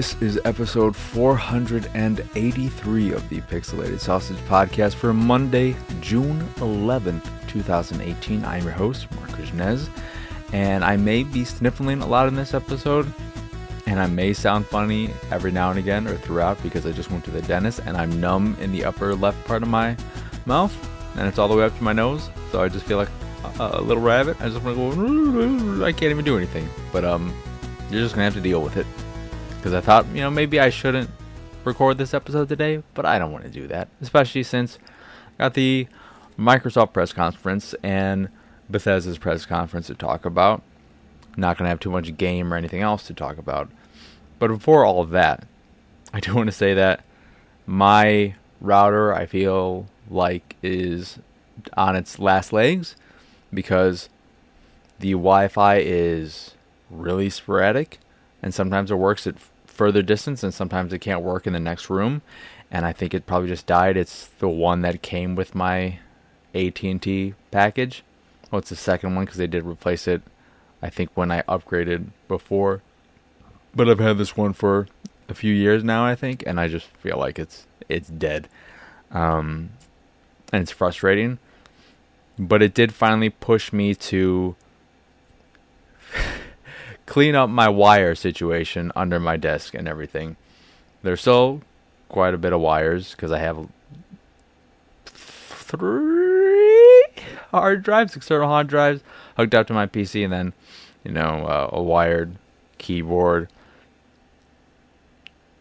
This is episode 483 of the Pixelated Sausage Podcast for Monday, June 11th, 2018. I'm your host, Marc Kuznez, and I may be sniffling a lot in this episode, and I may sound funny every now and again or throughout because I just went to the dentist and I'm numb in the upper left part of my mouth, and it's all the way up to my nose, so I just feel like a, a little rabbit. I just want to go, I can't even do anything, but um, you're just gonna have to deal with it because I thought, you know, maybe I shouldn't record this episode today, but I don't want to do that, especially since I got the Microsoft press conference and Bethesda's press conference to talk about. Not going to have too much game or anything else to talk about. But before all of that, I do want to say that my router, I feel like, is on its last legs because the Wi Fi is really sporadic and sometimes it works at further distance and sometimes it can't work in the next room and I think it probably just died. It's the one that came with my AT&T package. Well, it's the second one because they did replace it. I think when I upgraded before, but I've had this one for a few years now. I think, and I just feel like it's it's dead, um, and it's frustrating. But it did finally push me to clean up my wire situation under my desk and everything. There's still quite a bit of wires because I have three hard drives, external hard drives, hooked up to my PC, and then, you know, uh, a wired keyboard,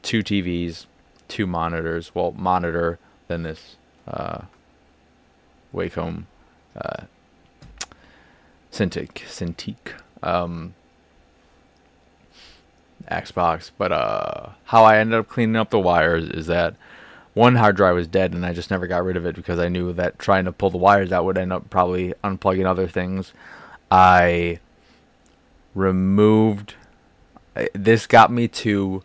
two TVs, two monitors. Well, monitor, then this uh, Wacom uh, Cintiq, Cintiq. Um, Xbox. But uh, how I ended up cleaning up the wires is that one hard drive was dead, and I just never got rid of it because I knew that trying to pull the wires out would end up probably unplugging other things. I removed. This got me to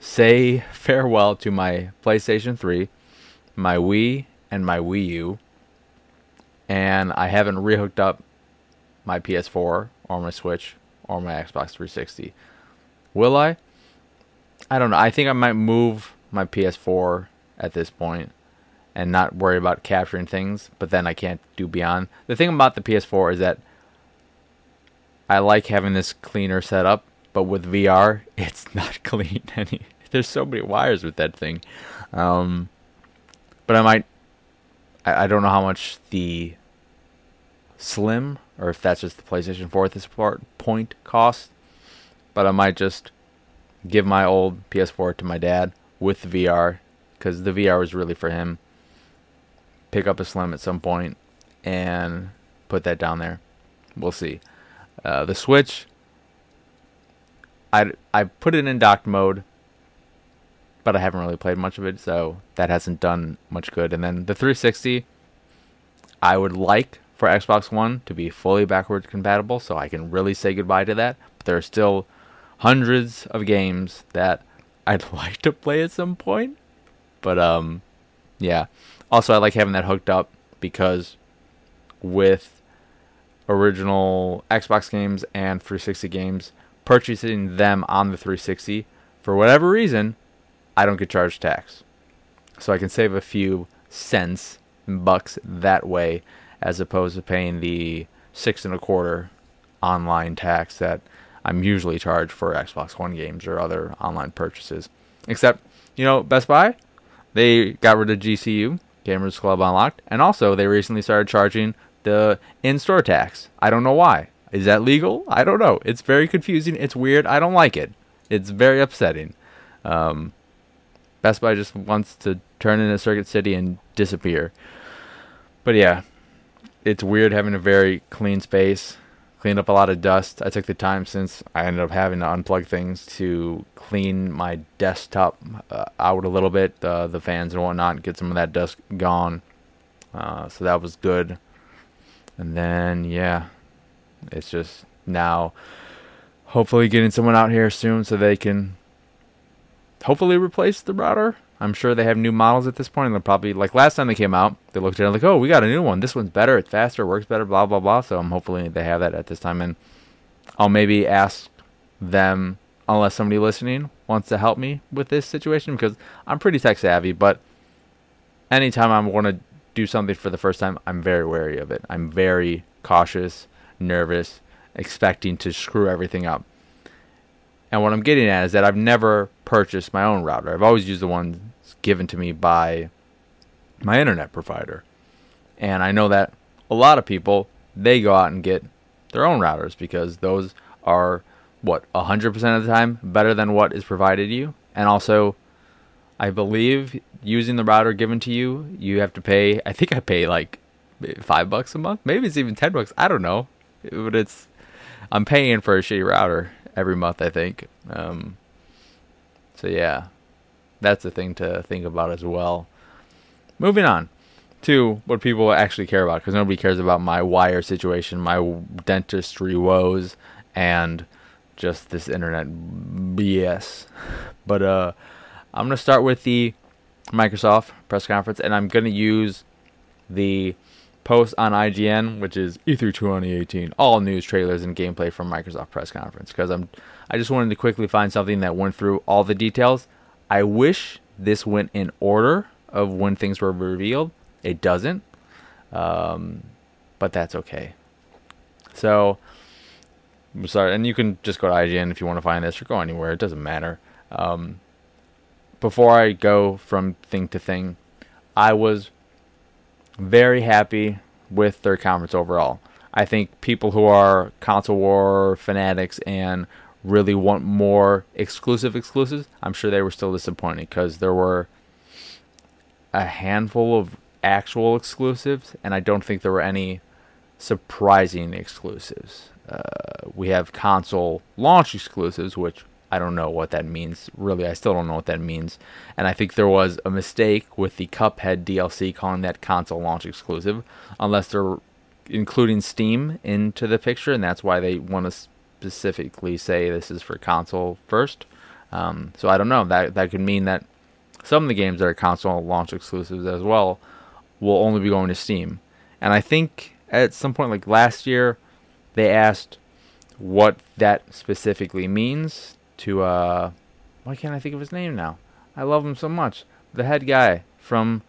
say farewell to my PlayStation 3, my Wii, and my Wii U. And I haven't rehooked up my PS4 or my Switch or my Xbox 360. Will I? I don't know. I think I might move my PS4 at this point and not worry about capturing things, but then I can't do beyond. The thing about the PS4 is that I like having this cleaner setup, but with VR, it's not clean any. There's so many wires with that thing. Um, but I might. I, don't know how much the Slim, or if that's just the PlayStation 4 at this part, point cost but I might just give my old PS4 to my dad with the VR because the VR was really for him. Pick up a Slim at some point and put that down there. We'll see. Uh, the Switch, I I put it in docked mode, but I haven't really played much of it, so that hasn't done much good. And then the 360, I would like for Xbox One to be fully backwards compatible, so I can really say goodbye to that. But there are still hundreds of games that I'd like to play at some point. But um yeah. Also I like having that hooked up because with original Xbox games and 360 games, purchasing them on the 360 for whatever reason, I don't get charged tax. So I can save a few cents and bucks that way as opposed to paying the six and a quarter online tax that I'm usually charged for Xbox One games or other online purchases. Except, you know, Best Buy, they got rid of GCU, Gamers Club Unlocked, and also they recently started charging the in-store tax. I don't know why. Is that legal? I don't know. It's very confusing. It's weird. I don't like it. It's very upsetting. Um, Best Buy just wants to turn into Circuit City and disappear. But yeah, it's weird having a very clean space cleaned up a lot of dust. I took the time since I ended up having to unplug things to clean my desktop uh, out a little bit, uh, the fans and whatnot, get some of that dust gone. Uh, so that was good. And then, yeah, it's just now hopefully getting someone out here soon so they can hopefully replace the router. I'm sure they have new models at this point. And they'll probably like last time they came out, they looked at it and like, oh, we got a new one. This one's better. It's faster. It works better. Blah blah blah. So I'm hopefully they have that at this time, and I'll maybe ask them, unless somebody listening wants to help me with this situation because I'm pretty tech savvy, but anytime I want to do something for the first time, I'm very wary of it. I'm very cautious, nervous, expecting to screw everything up. And what I'm getting at is that I've never purchased my own router. I've always used the ones given to me by my internet provider. And I know that a lot of people they go out and get their own routers because those are what 100% of the time better than what is provided you. And also I believe using the router given to you, you have to pay I think I pay like 5 bucks a month. Maybe it's even 10 bucks. I don't know. But it's I'm paying for a shitty router every month, I think. Um, so yeah, that's the thing to think about as well. Moving on to what people actually care about, because nobody cares about my wire situation, my dentistry woes, and just this internet BS. But uh, I'm gonna start with the Microsoft press conference, and I'm gonna use the post on IGN, which is E3 2018, all news trailers and gameplay from Microsoft press conference. Because I'm, I just wanted to quickly find something that went through all the details. I wish this went in order of when things were revealed. It doesn't, um, but that's okay. So, I'm sorry, and you can just go to IGN if you want to find this, or go anywhere. It doesn't matter. Um, before I go from thing to thing, I was very happy with their conference overall. I think people who are console war fanatics and really want more exclusive exclusives, I'm sure they were still disappointed because there were a handful of actual exclusives, and I don't think there were any surprising exclusives. Uh, we have console launch exclusives, which I don't know what that means. Really, I still don't know what that means. And I think there was a mistake with the Cuphead DLC calling that console launch exclusive, unless they're including Steam into the picture, and that's why they want to specifically say this is for console first. Um, so I don't know. That that could mean that some of the games that are console launch exclusives as well will only be going to Steam. And I think at some point, like last year, they asked what that specifically means to uh why can't I think of his name now? I love him so much. The head guy from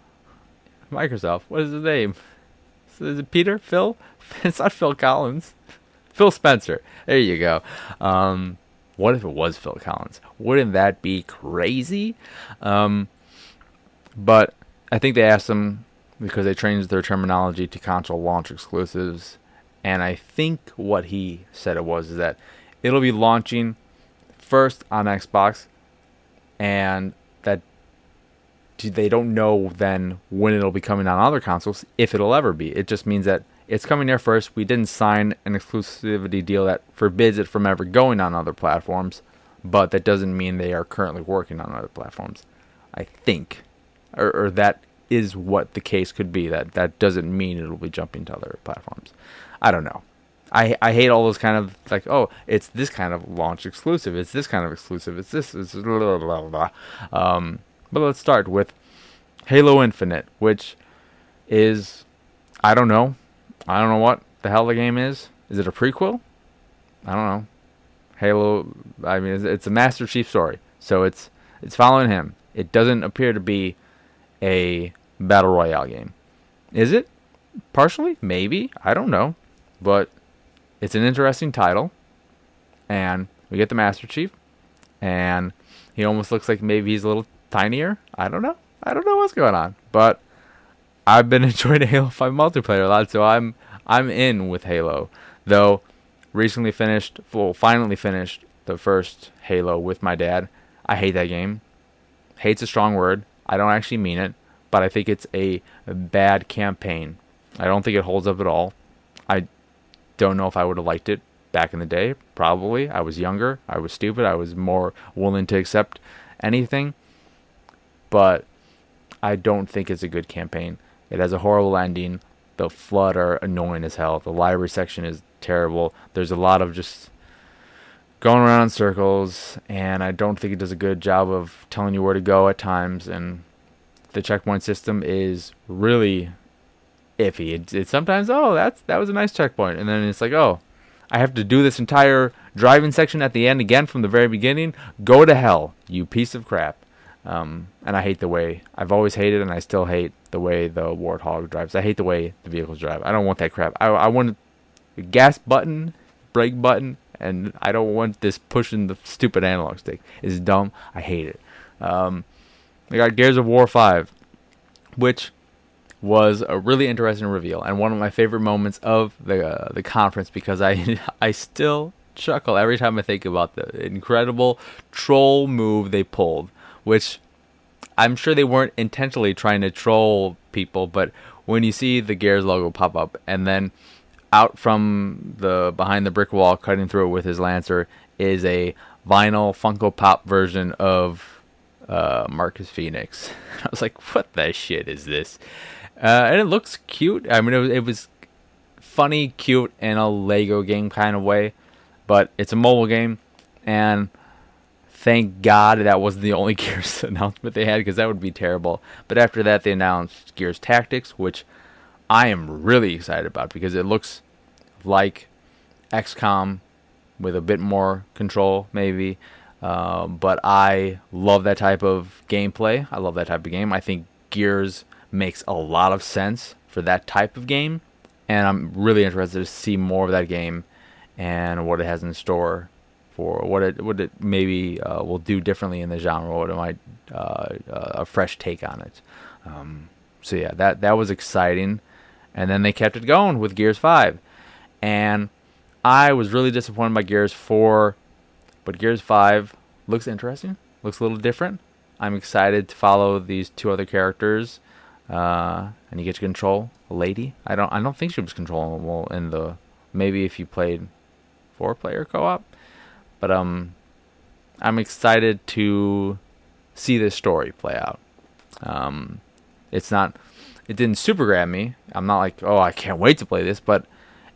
Microsoft. What is his name? Is it Peter? Phil? It's not Phil Collins. Phil Spencer. There you go. Um, what if it was Phil Collins? Wouldn't that be crazy? Um, but I think they asked him because they changed their terminology to console launch exclusives. And I think what he said it was is that it'll be launching first on Xbox, and that they don't know then when it'll be coming on other consoles, if it'll ever be. It just means that it's coming there first. We didn't sign an exclusivity deal that forbids it from ever going on other platforms, but that doesn't mean they are currently working on other platforms. I think, or, or that is what the case could be. That that doesn't mean it'll be jumping to other platforms. I don't know. I I hate all those kind of like oh it's this kind of launch exclusive it's this kind of exclusive it's this it's blah blah blah. Um, but let's start with Halo Infinite, which is I don't know, I don't know what the hell the game is. Is it a prequel? I don't know. Halo. I mean, it's, it's a Master Chief story, so it's it's following him. It doesn't appear to be a battle royale game. Is it? Partially, maybe. I don't know, but it's an interesting title, and we get the Master Chief, and he almost looks like maybe he's a little tinier. I don't know. I don't know what's going on, but I've been enjoying Halo 5 multiplayer a lot, so I'm I'm in with Halo. Though recently finished, well, finally finished the first Halo with my dad. I hate that game. Hate's a strong word. I don't actually mean it, but I think it's a bad campaign. I don't think it holds up at all. I don't know if I would have liked it back in the day. Probably. I was younger. I was stupid. I was more willing to accept anything. But I don't think it's a good campaign. It has a horrible ending. The flood are annoying as hell. The library section is terrible. There's a lot of just going around in circles, and I don't think it does a good job of telling you where to go at times. And the checkpoint system is really iffy. It's, it's sometimes oh that's that was a nice checkpoint, and then it's like oh I have to do this entire driving section at the end again from the very beginning. Go to hell, you piece of crap. Um, and I hate the way I've always hated, and I still hate the way the Warthog drives. I hate the way the vehicles drive. I don't want that crap. I, I want a gas button, brake button, and I don't want this pushing the stupid analog stick. It's dumb. I hate it. Um, we got Gears of War 5, which was a really interesting reveal and one of my favorite moments of the uh, the conference because I I still chuckle every time I think about the incredible troll move they pulled, which I'm sure they weren't intentionally trying to troll people, but when you see the Gears logo pop up and then out from the behind the brick wall cutting through it with his lancer is a vinyl Funko Pop version of uh, Marcus Phoenix. I was like, what the shit is this? Uh, and it looks cute. I mean, it was, it was funny, cute, in a Lego game kind of way. But it's a mobile game, and thank God that wasn't the only Gears announcement they had because that would be terrible. But after that, they announced Gears Tactics, which I am really excited about because it looks like XCOM with a bit more control, maybe. Uh, but I love that type of gameplay. I love that type of game. I think Gears makes a lot of sense for that type of game, and I'm really interested to see more of that game and what it has in store for what it what it maybe uh, will do differently in the genre, what it might uh, uh, a fresh take on it. Um, so yeah, that that was exciting, and then they kept it going with Gears Five, and I was really disappointed by Gears Four, but Gears Five looks interesting, looks a little different. I'm excited to follow these two other characters uh, and you get to control a lady. I don't I don't think she was controllable in the maybe if you played four player co op. But um I'm excited to see this story play out. Um it's not it didn't super grab me. I'm not like, oh I can't wait to play this, but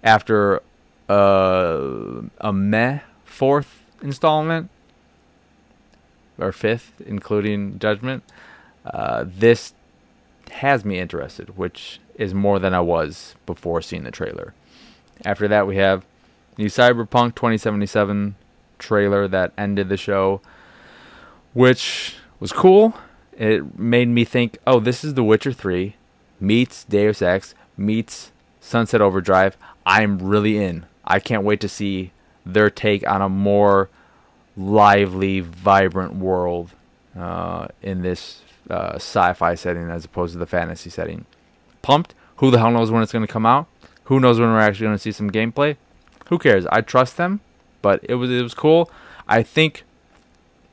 after uh, a meh fourth installment or fifth, including Judgment, uh, this has me interested, which is more than I was before seeing the trailer. After that, we have the Cyberpunk 2077 trailer that ended the show, which was cool. It made me think, oh, this is The Witcher 3 meets Deus Ex meets Sunset Overdrive. I'm really in. I can't wait to see their take on a more lively, vibrant world uh, in this uh, sci-fi setting as opposed to the fantasy setting. Pumped. Who the hell knows when it's going to come out? Who knows when we're actually going to see some gameplay? Who cares? I trust them, but it was it was cool. I think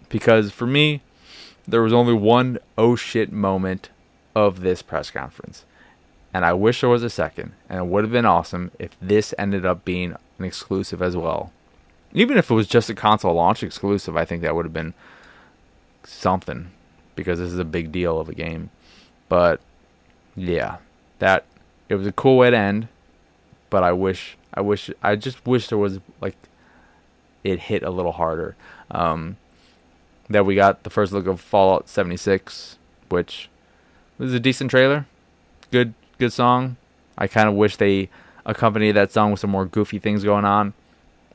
because for me, there was only one oh shit moment of this press conference. And I wish there was a second. And it would have been awesome if this ended up being an exclusive as well. Even if it was just a console launch exclusive, I think that would have been something because this is a big deal of a game. But yeah, that it was a cool way to end. But I wish, I wish, I just wish there was like it hit a little harder. Um, that we got the first look of Fallout 76, which was a decent trailer. Good, good song. I kind of wish they accompanied that song with some more goofy things going on.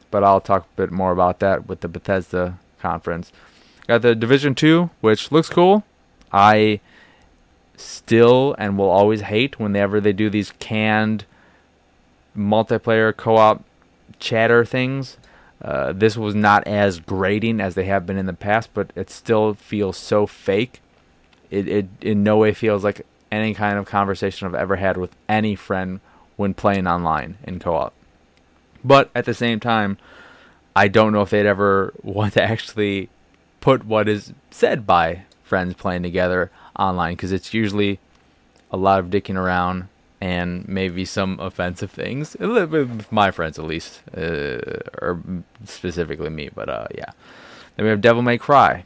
But I'll talk a bit more about that with the Bethesda conference. Got the Division 2, which looks cool. I still and will always hate whenever they do these canned multiplayer co-op chatter things. Uh, this was not as grating as they have been in the past, but it still feels so fake. It, it in no way feels like any kind of conversation I've ever had with any friend when playing online in co-op. But at the same time, I don't know if they'd ever want to actually put what is said by friends playing together online because it's usually a lot of dicking around and maybe some offensive things. My friends, at least, uh, or specifically me. But uh, yeah. Then we have Devil May Cry,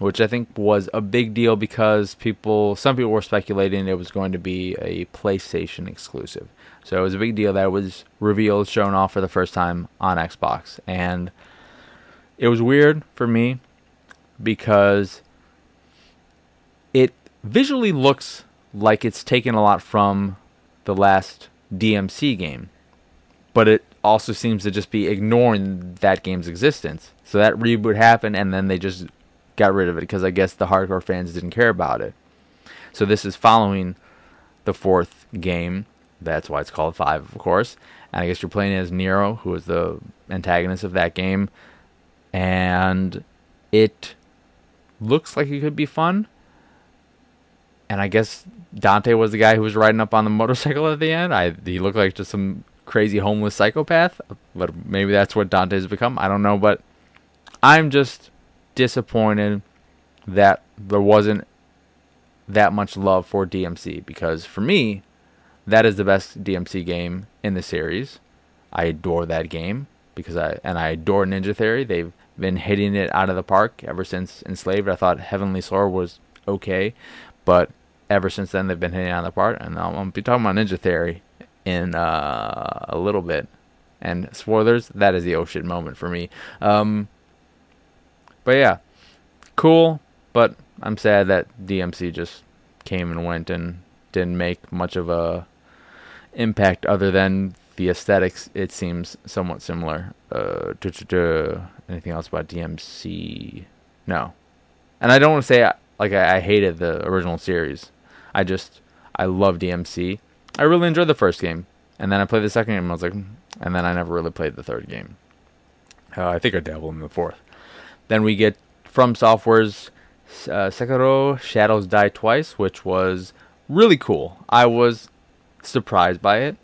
which I think was a big deal because people, some people were speculating it was going to be a PlayStation exclusive. So it was a big deal that was revealed, shown off for the first time on Xbox, and it was weird for me because it visually looks like it's taken a lot from the last DMC game, but it also seems to just be ignoring that game's existence. So that reboot happened, and then they just got rid of it because I guess the hardcore fans didn't care about it. So this is following the fourth game. That's why it's called Five, of course. And I guess you're playing as Nero, who is the antagonist of that game. And it looks like it could be fun. And I guess Dante was the guy who was riding up on the motorcycle at the end. I he looked like just some crazy homeless psychopath, but maybe that's what Dante's become. I don't know, but I'm just disappointed that there wasn't that much love for DMC because for me, that is the best DMC game in the series. I adore that game because I and I adore Ninja Theory. They've been hitting it out of the park ever since Enslaved. I thought Heavenly Sword was okay, but ever since then they've been hitting it out of the park. And I'm gonna be talking about Ninja Theory in uh, a little bit. And spoilers, that is the oh shit moment for me. Um, but yeah, cool. But I'm sad that DMC just came and went and didn't make much of a impact other than the aesthetics. It seems somewhat similar. Uh, anything else about DMC? No. And I don't want to say like I, I hated the original series. I just I love DMC. I really enjoyed the first game, and then I played the second game. And I was like, and then I never really played the third game. Uh, I think I dabbled in the fourth. Then we get from Software's uh, Sekiro Shadows Die Twice, which was really cool. I was surprised by it.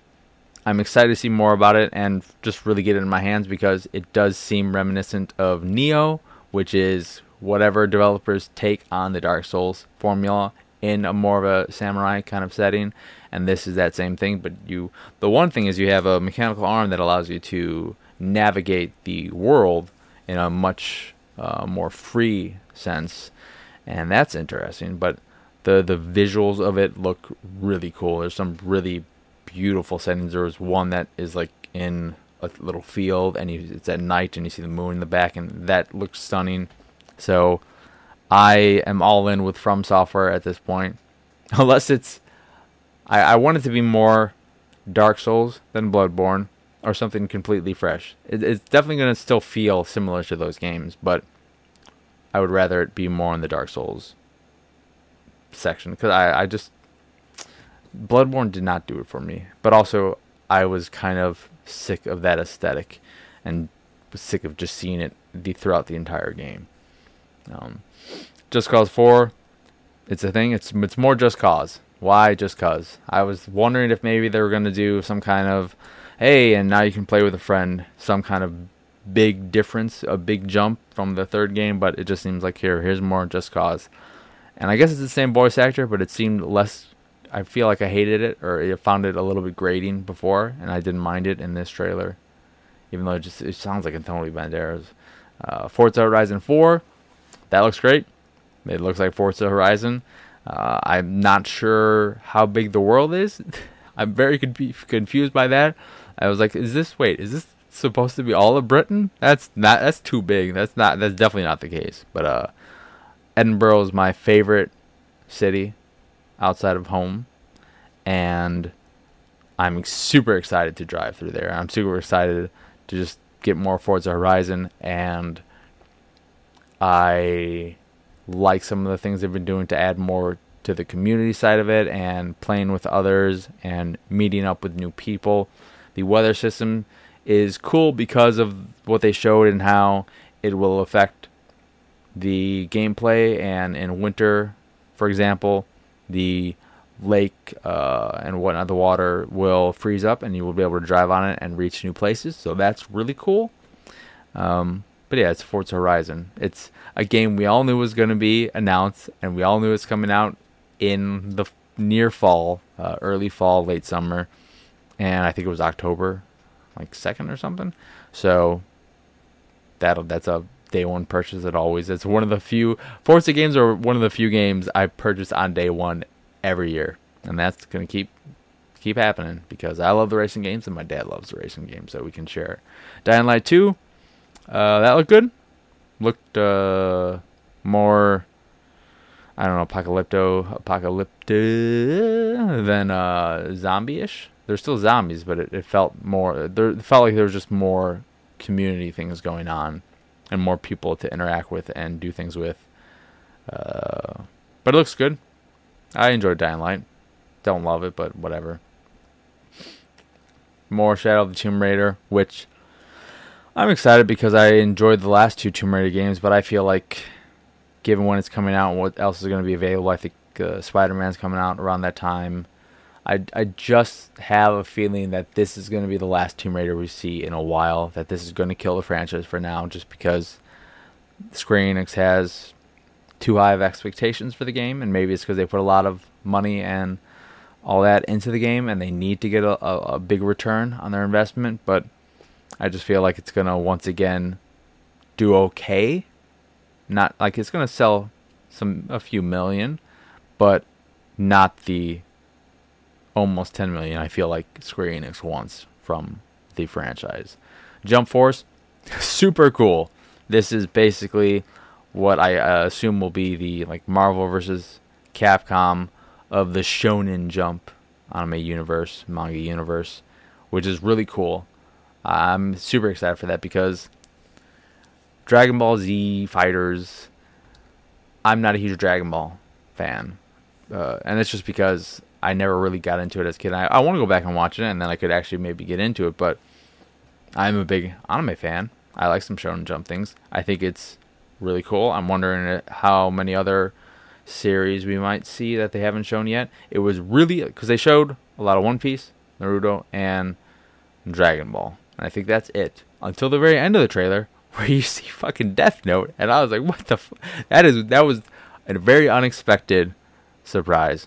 I'm excited to see more about it and just really get it in my hands because it does seem reminiscent of Nioh, which is whatever developers take on the Dark Souls formula in a more of a samurai kind of setting. And this is that same thing but you the one thing is you have a mechanical arm that allows you to navigate the world in a much uh, more free sense. And that's interesting but the the visuals of it look really cool. There's some really beautiful settings there was one that is like in a little field and you, it's at night and you see the moon in the back and that looks stunning so I am all in with From Software at this point, unless it's. I, I want it to be more Dark Souls than Bloodborne or something completely fresh. It, it's definitely going to still feel similar to those games, but I would rather it be more in the Dark Souls section because I, I just Bloodborne did not do it for me, but also I was kind of sick of that aesthetic and was sick of just seeing it the, throughout the entire game. Um, just Cause 4, it's a thing. It's it's more Just Cause. Why Just Cause? I was wondering if maybe they were going to do some kind of, hey, and now you can play with a friend, some kind of big difference, a big jump from the third game, but it just seems like here, here's more Just Cause. And I guess it's the same voice actor, but it seemed less. I feel like I hated it, or I found it a little bit grating before, and I didn't mind it in this trailer, even though it just it sounds like Antonio Banderas. Uh, Forza Horizon 4, that looks great. It looks like Forza Horizon. Uh, I'm not sure how big the world is. I'm very confused by that. I was like, is this wait, is this supposed to be all of Britain? That's not that's too big. That's not that's definitely not the case. But uh Edinburgh is my favorite city outside of home and I'm super excited to drive through there. I'm super excited to just get more Forza Horizon and I like some of the things they've been doing to add more to the community side of it and playing with others and meeting up with new people. The weather system is cool because of what they showed and how it will affect the gameplay. And in winter, for example, the lake uh, and whatnot, the water will freeze up and you will be able to drive on it and reach new places. So that's really cool. Um, but yeah, it's Forza Horizon. It's a game we all knew was going to be announced, and we all knew it's coming out in the near fall, uh, early fall, late summer, and I think it was October, like second or something. So that'll that's a day one purchase. It always it's one of the few Forza games are one of the few games I purchase on day one every year, and that's gonna keep keep happening because I love the racing games and my dad loves the racing games, so we can share. Dying Light two uh, that looked good. Looked uh, more, I don't know, apocalypto, apocalyptic than uh, zombie-ish. they're still zombies, but it, it felt more. There it felt like there was just more community things going on, and more people to interact with and do things with. Uh, but it looks good. I enjoyed Dying Light. Don't love it, but whatever. More Shadow of the Tomb Raider, which I'm excited because I enjoyed the last two Tomb Raider games, but I feel like, given when it's coming out and what else is going to be available, I think uh, Spider Man's coming out around that time. I, I just have a feeling that this is going to be the last Tomb Raider we see in a while. That this is going to kill the franchise for now, just because Square Enix has too high of expectations for the game, and maybe it's because they put a lot of money and all that into the game, and they need to get a, a, a big return on their investment. But I just feel like it's gonna once again do okay. Not like it's gonna sell some a few million, but not the almost 10 million I feel like Square Enix wants from the franchise. Jump Force, super cool. This is basically what I uh, assume will be the like Marvel versus Capcom of the Shonen Jump anime universe, manga universe, which is really cool. I'm super excited for that because Dragon Ball Z fighters. I'm not a huge Dragon Ball fan, uh, and it's just because I never really got into it as a kid. I, I want to go back and watch it, and then I could actually maybe get into it. But I'm a big anime fan. I like some Shonen Jump things. I think it's really cool. I'm wondering uh, how many other series we might see that they haven't shown yet. It was really because they showed a lot of One Piece, Naruto, and Dragon Ball, and I think that's it until the very end of the trailer where you see fucking Death Note, and I was like, what the? F-? That is that was a very unexpected surprise.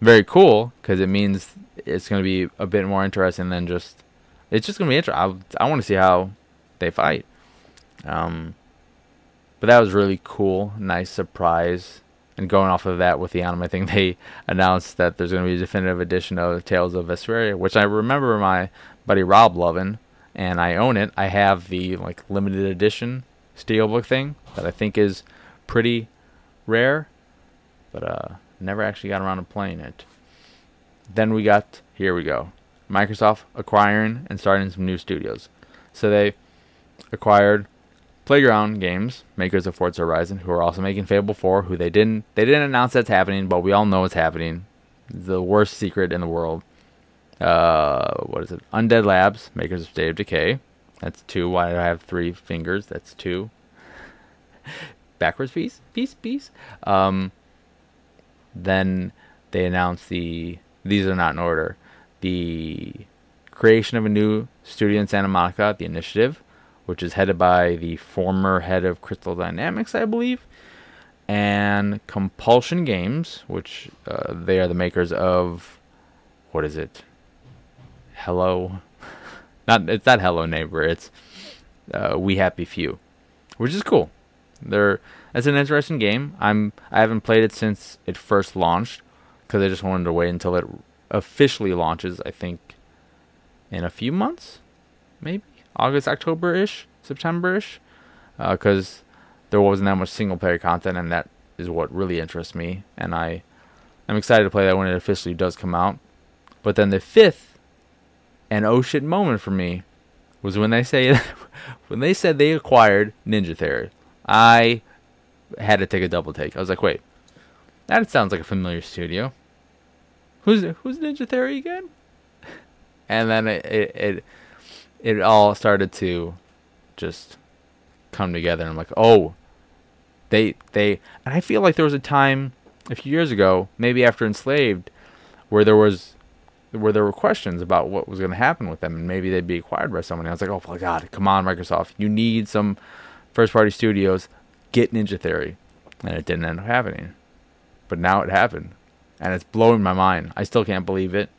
Very cool because it means it's going to be a bit more interesting than just. It's just going to be interesting. I, I want to see how they fight. Um, but that was really cool, nice surprise. And going off of that with the anime thing, they announced that there's going to be a definitive edition of Tales of Vesperia, which I remember my buddy Rob loving, and I own it. I have the like limited edition steelbook thing that I think is pretty rare, but uh, never actually got around to playing it. Then we got here we go, Microsoft acquiring and starting some new studios. So they acquired Playground Games, makers of Forza Horizon, who are also making Fable 4, who they didn't they didn't announce that's happening, but we all know it's happening. The worst secret in the world. Uh, what is it? Undead Labs, makers of State of Decay. That's two. Why do I have three fingers? That's two. Backwards piece, piece, piece. Um, then they announced the. These are not in order. The creation of a new studio in Santa Monica, the Initiative which is headed by the former head of Crystal Dynamics, I believe, and Compulsion Games, which uh, they are the makers of what is it? Hello, not it's not Hello Neighbor. It's uh, We Happy Few, which is cool. They're it's an interesting game. I'm I haven't played it since it first launched because I just wanted to wait until it officially launches. I think in a few months, maybe. August, October ish, September ish, because uh, there wasn't that much single player content, and that is what really interests me. And I, I'm excited to play that when it officially does come out. But then the fifth and oh shit moment for me was when they say when they said they acquired Ninja Theory. I had to take a double take. I was like, wait, that sounds like a familiar studio. Who's who's Ninja Theory again? And then it, it, it it all started to just come together. And I'm like, oh, they they. And I feel like there was a time a few years ago, maybe after Enslaved, where there was where there were questions about what was going to happen with them, and maybe they'd be acquired by someone. I was like, oh my god, come on, Microsoft, you need some first party studios. Get Ninja Theory, and it didn't end up happening. But now it happened, and it's blowing my mind. I still can't believe it.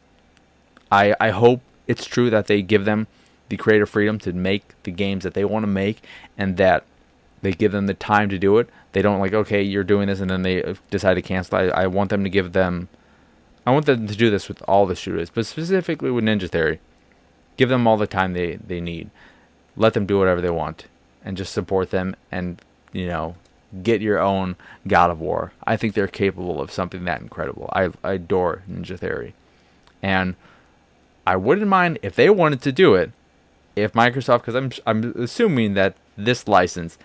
I I hope it's true that they give them the creative freedom to make the games that they want to make and that they give them the time to do it. They don't like, okay, you're doing this, and then they uh, decide to cancel. I, I want them to give them, I want them to do this with all the studios, but specifically with Ninja Theory. Give them all the time they, they need. Let them do whatever they want, and just support them, and you know, get your own God of War. I think they're capable of something that incredible. I, I adore Ninja Theory, and I wouldn't mind if they wanted to do it. If Microsoft, because I'm I'm assuming that this license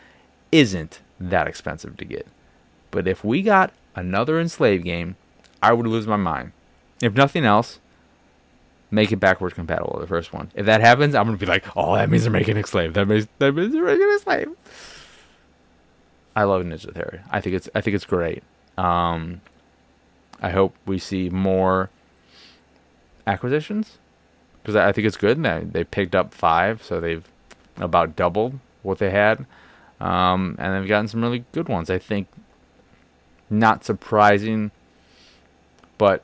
isn't that expensive to get, but if we got another Enslaved game, I would lose my mind. If nothing else, make it backwards compatible. With the first one. If that happens, I'm gonna be like, oh, that means they're making Enslaved. That means that means they're making Enslaved. I love Ninja Theory. I think it's I think it's great. Um, I hope we see more acquisitions because I think it's good. They, they picked up five, so they've about doubled what they had, um, and they've gotten some really good ones. I think not surprising, but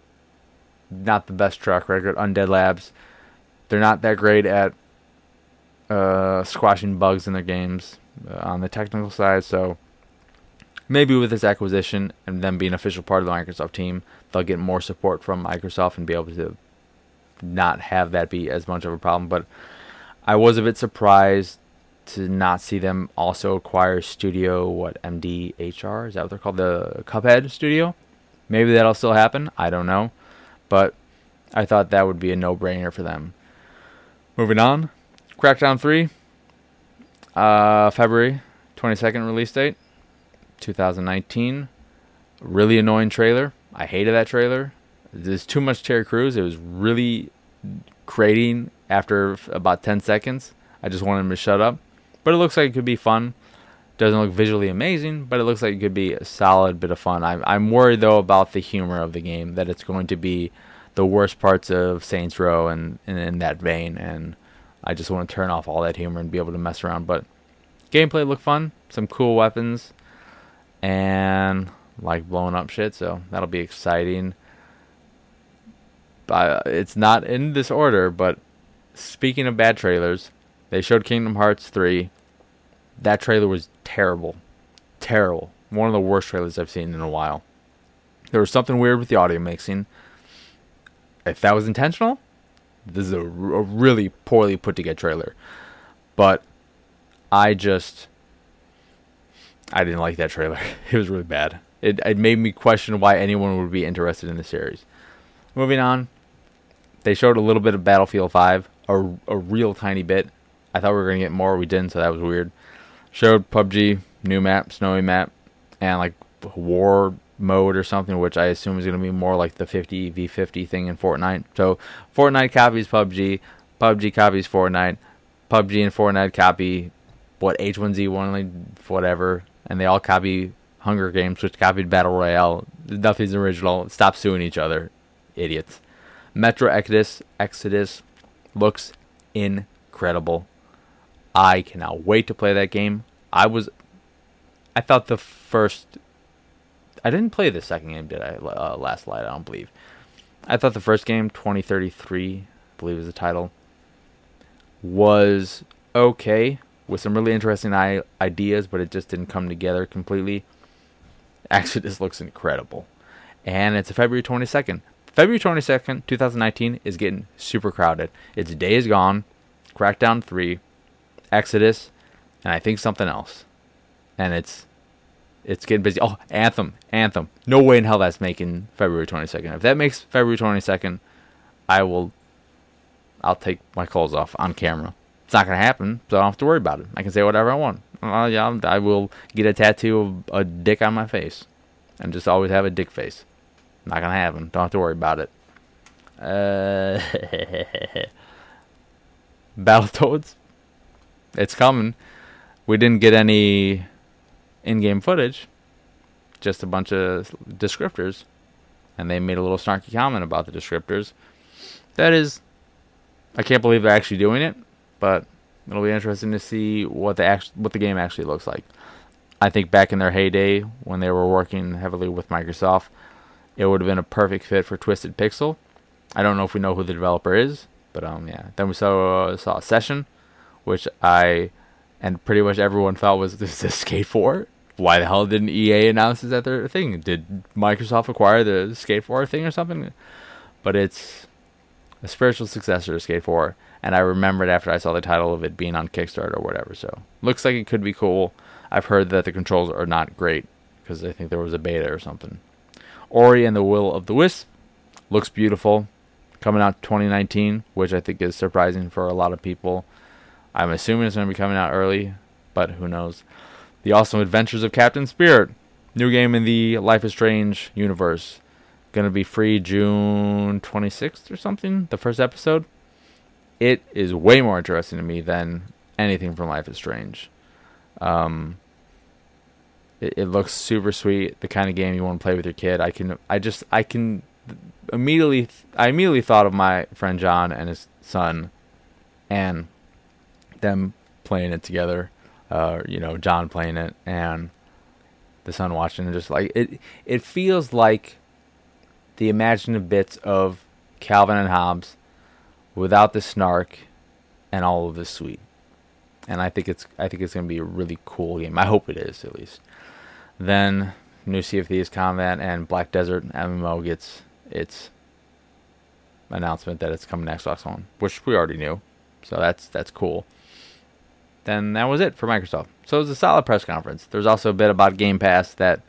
not the best track record. Undead Labs, they're not that great at uh, squashing bugs in their games uh, on the technical side, so maybe with this acquisition and them being an official part of the Microsoft team, they'll get more support from Microsoft and be able to not have that be as much of a problem. But I was a bit surprised to not see them also acquire Studio what MDHR is that what they're called the Cuphead Studio. Maybe that'll still happen. I don't know, but I thought that would be a no-brainer for them. Moving on, Crackdown Three, uh, February twenty second release date. 2019. Really annoying trailer. I hated that trailer. There's too much Terry Crews. It was really creating after about 10 seconds. I just wanted him to shut up. But it looks like it could be fun. Doesn't look visually amazing, but it looks like it could be a solid bit of fun. I'm, I'm worried though about the humor of the game, that it's going to be the worst parts of Saints Row and, and in that vein. And I just want to turn off all that humor and be able to mess around. But gameplay looked fun. Some cool weapons and like blowing up shit. So that'll be exciting. But it's not in this order. But speaking of bad trailers, they showed Kingdom Hearts three. That trailer was terrible, terrible. One of the worst trailers I've seen in a while. There was something weird with the audio mixing. If that was intentional, this is a, a really poorly put together trailer. But I just I didn't like that trailer. It was really bad. It, it made me question why anyone would be interested in the series. Moving on, they showed a little bit of Battlefield 5, a, a real tiny bit. I thought we were going to get more, we didn't, so that was weird. Showed PUBG, new map, snowy map, and like war mode or something, which I assume is going to be more like the 50 v 50 thing in Fortnite. So Fortnite copies PUBG, PUBG copies Fortnite, PUBG and Fortnite copy what H1Z1, whatever, and they all copy Hunger Games, which copied Battle Royale. Nothing's original. Stop suing each other, idiots. Metro Exodus Exodus looks incredible. I cannot wait to play that game. I was, I thought the first, I didn't play the second game, did I? Uh, Last Light, I don't believe. I thought the first game, 2033, I believe is the title, was okay with some really interesting I- ideas, but it just didn't come together completely. This looks incredible. And it's February 22nd. February 22nd, 2019 is getting super crowded. It's Days Gone, Crackdown 3, Exodus, and I think something else. And it's it's getting busy. Oh, Anthem, Anthem. No way in hell that's making February 22nd. If that makes February 22nd, I will I'll take my clothes off on camera. It's not gonna happen, so I don't have to worry about it. I can say whatever I want. Uh, yeah, I will get a tattoo of a dick on my face, and just always have a dick face. Not gonna happen. Don't have to worry about it. Uh, Battletoads, it's coming. We didn't get any in-game footage, just a bunch of descriptors, and they made a little snarky comment about the descriptors. That is, I can't believe they're actually doing it but it'll be interesting to see what the act- what the game actually looks like. I think back in their heyday when they were working heavily with Microsoft, it would have been a perfect fit for Twisted Pixel. I don't know if we know who the developer is, but um yeah. Then we saw uh, saw a session, which I and pretty much everyone felt was this is Skate 4. Why the hell didn't EA announce this at their thing? Did Microsoft acquire the Skate 4 thing or something? But it's a spiritual successor to Skate 4 and I remembered after I saw the title of it being on Kickstarter or whatever. So looks like it could be cool. I've heard that the controls are not great because I think there was a beta or something. Ori and the Will of the Wisp looks beautiful. coming out 2019, which I think is surprising for a lot of people. I'm assuming it's going to be coming out early, but who knows. The Awesome Adventures of Captain Spirit, new game in the Life is Strange universe. Going to be free June 26th or something, the first episode. It is way more interesting to me than anything from Life is Strange. Um, it, it looks super sweet, the kind of game you want to play with your kid. I can, I just, I can immediately, I immediately thought of my friend John and his son, and them playing it together. Uh, you know, John playing it and the son watching it. Just like it, it feels like the imaginative bits of Calvin and Hobbes without the snark and all of the sweet. And I think it's I think it's gonna be a really cool game. I hope it is at least. Then new Sea of Thieves Combat and Black Desert MMO gets its announcement that it's coming to Xbox One, which we already knew. So that's that's cool then that was it for Microsoft. So it was a solid press conference. There's also a bit about Game Pass that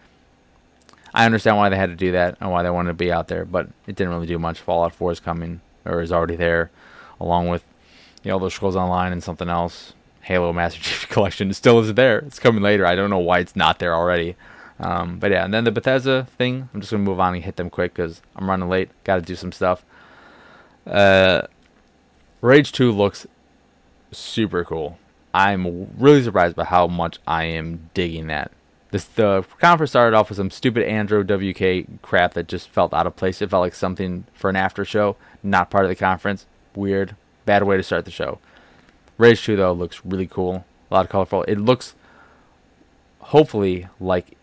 I understand why they had to do that and why they wanted to be out there, but it didn't really do much. Fallout 4 is coming or is already there, along with the Elder Scrolls Online and something else. Halo Master Chief Collection still isn't there. It's coming later. I don't know why it's not there already. Um, but yeah, and then the Bethesda thing. I'm just gonna move on and hit them quick because I'm running late. Got to do some stuff. Uh, Rage 2 looks super cool. I'm really surprised by how much I am digging that. This the conference started off with some stupid Andrew W.K. crap that just felt out of place. It felt like something for an after show, not part of the conference. Weird, bad way to start the show. Rage 2 though looks really cool. A lot of colorful. It looks hopefully like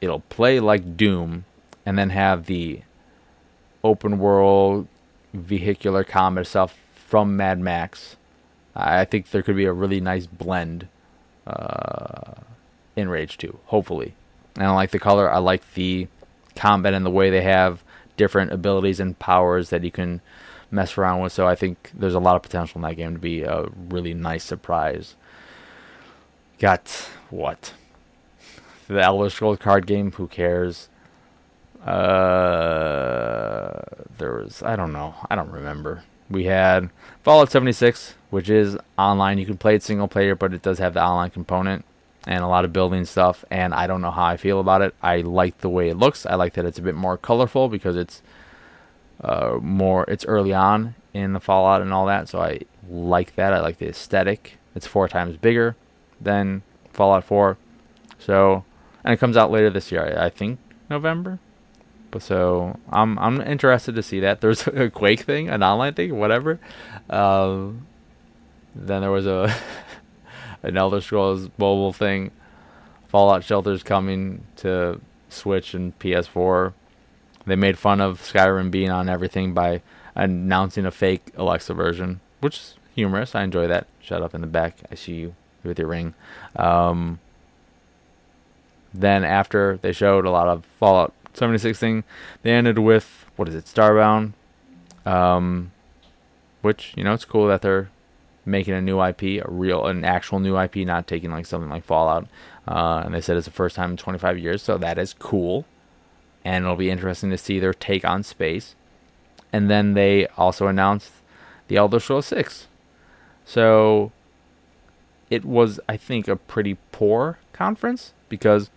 it'll play like Doom and then have the open world vehicular combat stuff from Mad Max I think there could be a really nice blend uh, in Rage 2, hopefully. And I like the color. I like the combat and the way they have different abilities and powers that you can mess around with. So I think there's a lot of potential in that game to be a really nice surprise. Got what? The Elder Scrolls card game. Who cares? Uh, there was I don't know. I don't remember. We had Fallout 76, which is online. You can play it single player, but it does have the online component and a lot of building stuff. And I don't know how I feel about it. I like the way it looks. I like that it's a bit more colorful because it's uh, more. It's early on in the Fallout and all that, so I like that. I like the aesthetic. It's four times bigger than Fallout 4. So, and it comes out later this year. I, think November. But so I'm I'm interested to see that. There's a Quake thing, an online thing, whatever. Um, then there was a an Elder Scrolls mobile thing. Fallout Shelter's coming to Switch and PS4. They made fun of Skyrim being on everything by announcing a fake Alexa version, which is humorous. I enjoy that. Shut up in the back. I see you with your ring. Um, then after they showed a lot of Fallout 76 thing. They ended with what is it, Starbound, um, which you know it's cool that they're making a new IP, a real, an actual new IP, not taking like something like Fallout. Uh, and they said it's the first time in 25 years, so that is cool. And it'll be interesting to see their take on space. And then they also announced the Elder Scrolls 6. So it was, I think, a pretty poor conference because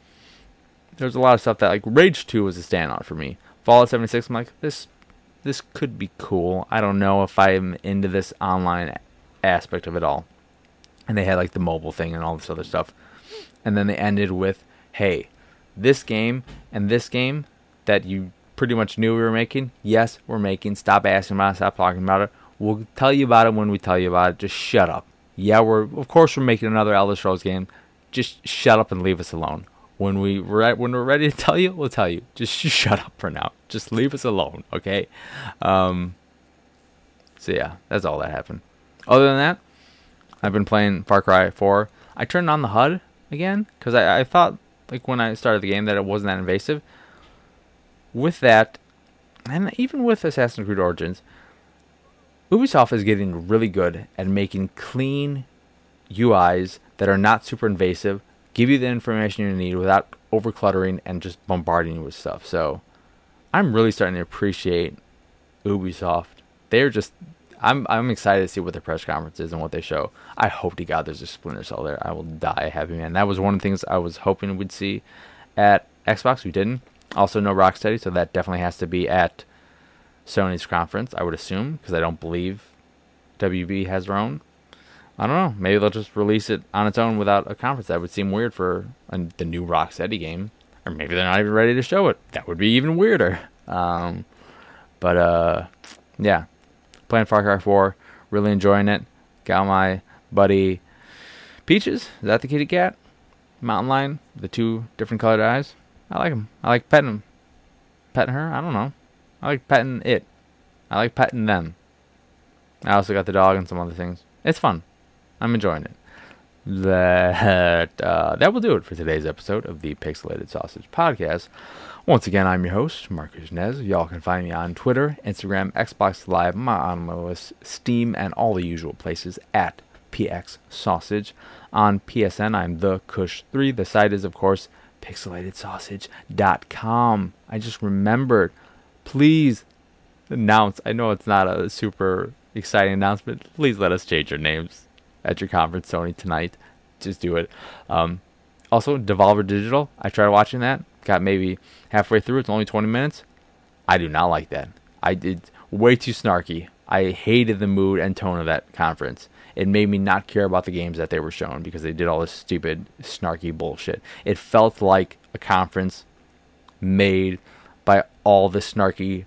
there's a lot of stuff that like Rage 2 was a standout for me. Fallout 76, I'm like this this could be cool. I don't know if I'm into this online aspect of it all. And they had like the mobile thing and all this other stuff. And then they ended with, "Hey, this game and this game that you pretty much knew we were making, yes, we're making. Stop asking about it, stop talking about it. We'll tell you about it when we tell you about it. Just shut up. Yeah, we're of course we're making another Elder Scrolls game. Just shut up and leave us alone. When we re- when we're ready to tell you, we'll tell you. Just shut up for now. Just leave us alone, okay? Um, so yeah, that's all that happened. Other than that, I've been playing Far Cry 4. I turned on the HUD again because I, I thought like when I started the game that it wasn't that invasive. With that, and even with Assassin's Creed Origins, Ubisoft is getting really good at making clean UIs that are not super invasive, give you the information you need without overcluttering and just bombarding you with stuff. So I'm really starting to appreciate Ubisoft they're just. I'm I'm excited to see what their press conference is and what they show. I hope to God there's a Splinter Cell there. I will die happy man. That was one of the things I was hoping we'd see at Xbox. We didn't. Also, no Rocksteady, so that definitely has to be at Sony's conference. I would assume because I don't believe WB has their own. I don't know. Maybe they'll just release it on its own without a conference. That would seem weird for a, the new Rocksteady game, or maybe they're not even ready to show it. That would be even weirder. Um, but uh, yeah, playing Far Cry 4, really enjoying it. Got my buddy Peaches. Is that the kitty cat? Mountain Lion, the two different colored eyes. I like him. I like petting him. Petting her? I don't know. I like petting it. I like petting them. I also got the dog and some other things. It's fun. I'm enjoying it. That uh, that will do it for today's episode of the Pixelated Sausage Podcast. Once again, I'm your host, Marcus Nez. Y'all can find me on Twitter, Instagram, Xbox Live, my OS, Steam, and all the usual places at PX Sausage. On PSN, I'm the Kush3. The site is, of course, pixelatedsausage.com. I just remembered. Please announce. I know it's not a super exciting announcement. Please let us change our names at your conference, Sony, tonight. Just do it. Um, also, Devolver Digital. I tried watching that. Got maybe halfway through. It's only 20 minutes. I do not like that. I did way too snarky. I hated the mood and tone of that conference. It made me not care about the games that they were showing because they did all this stupid, snarky bullshit. It felt like a conference made by all the snarky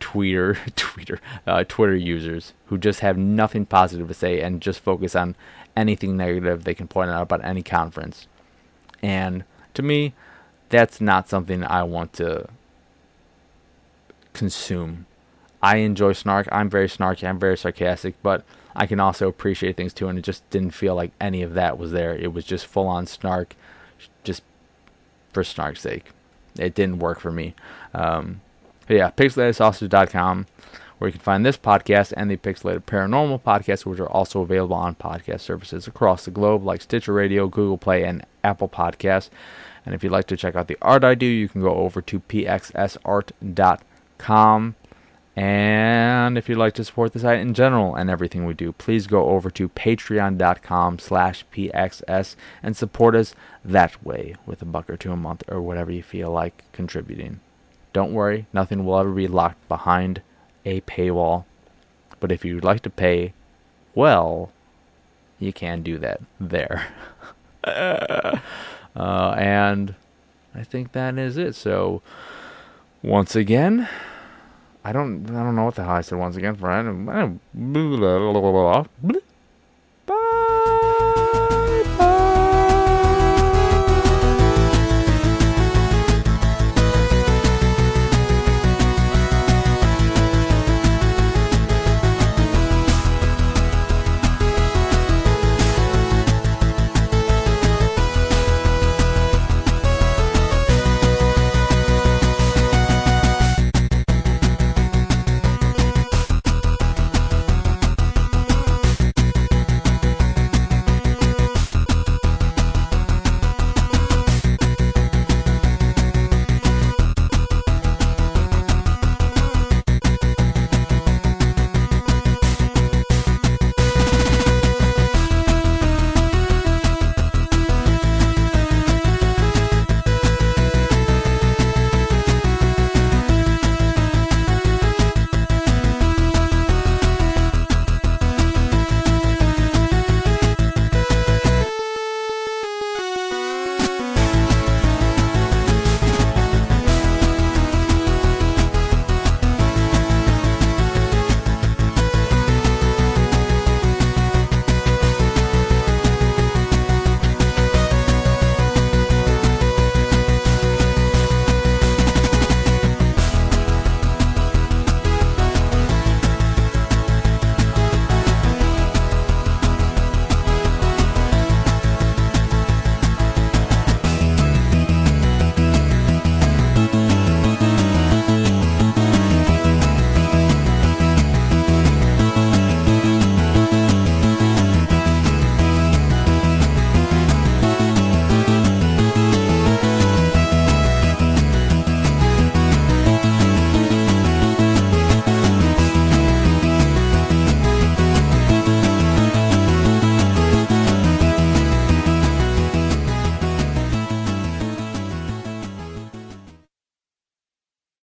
Twitter, Twitter, uh, Twitter users who just have nothing positive to say and just focus on anything negative they can point out about any conference. And to me, that's not something I want to consume. I enjoy snark. I'm very snarky. I'm very sarcastic, but I can also appreciate things too. And it just didn't feel like any of that was there. It was just full on snark, just for snark's sake. It didn't work for me. Um, but yeah, pixelatedsausage.com, where you can find this podcast and the Pixelated Paranormal podcast, which are also available on podcast services across the globe, like Stitcher Radio, Google Play, and Apple Podcasts. And if you'd like to check out the art I do, you can go over to pxsart.com. And if you'd like to support the site in general and everything we do, please go over to patreon.com slash pxs and support us that way with a buck or two a month or whatever you feel like contributing. Don't worry, nothing will ever be locked behind a paywall. But if you'd like to pay well, you can do that there. uh, and I think that is it. So, once again, I don't I don't know what the hell I said once again for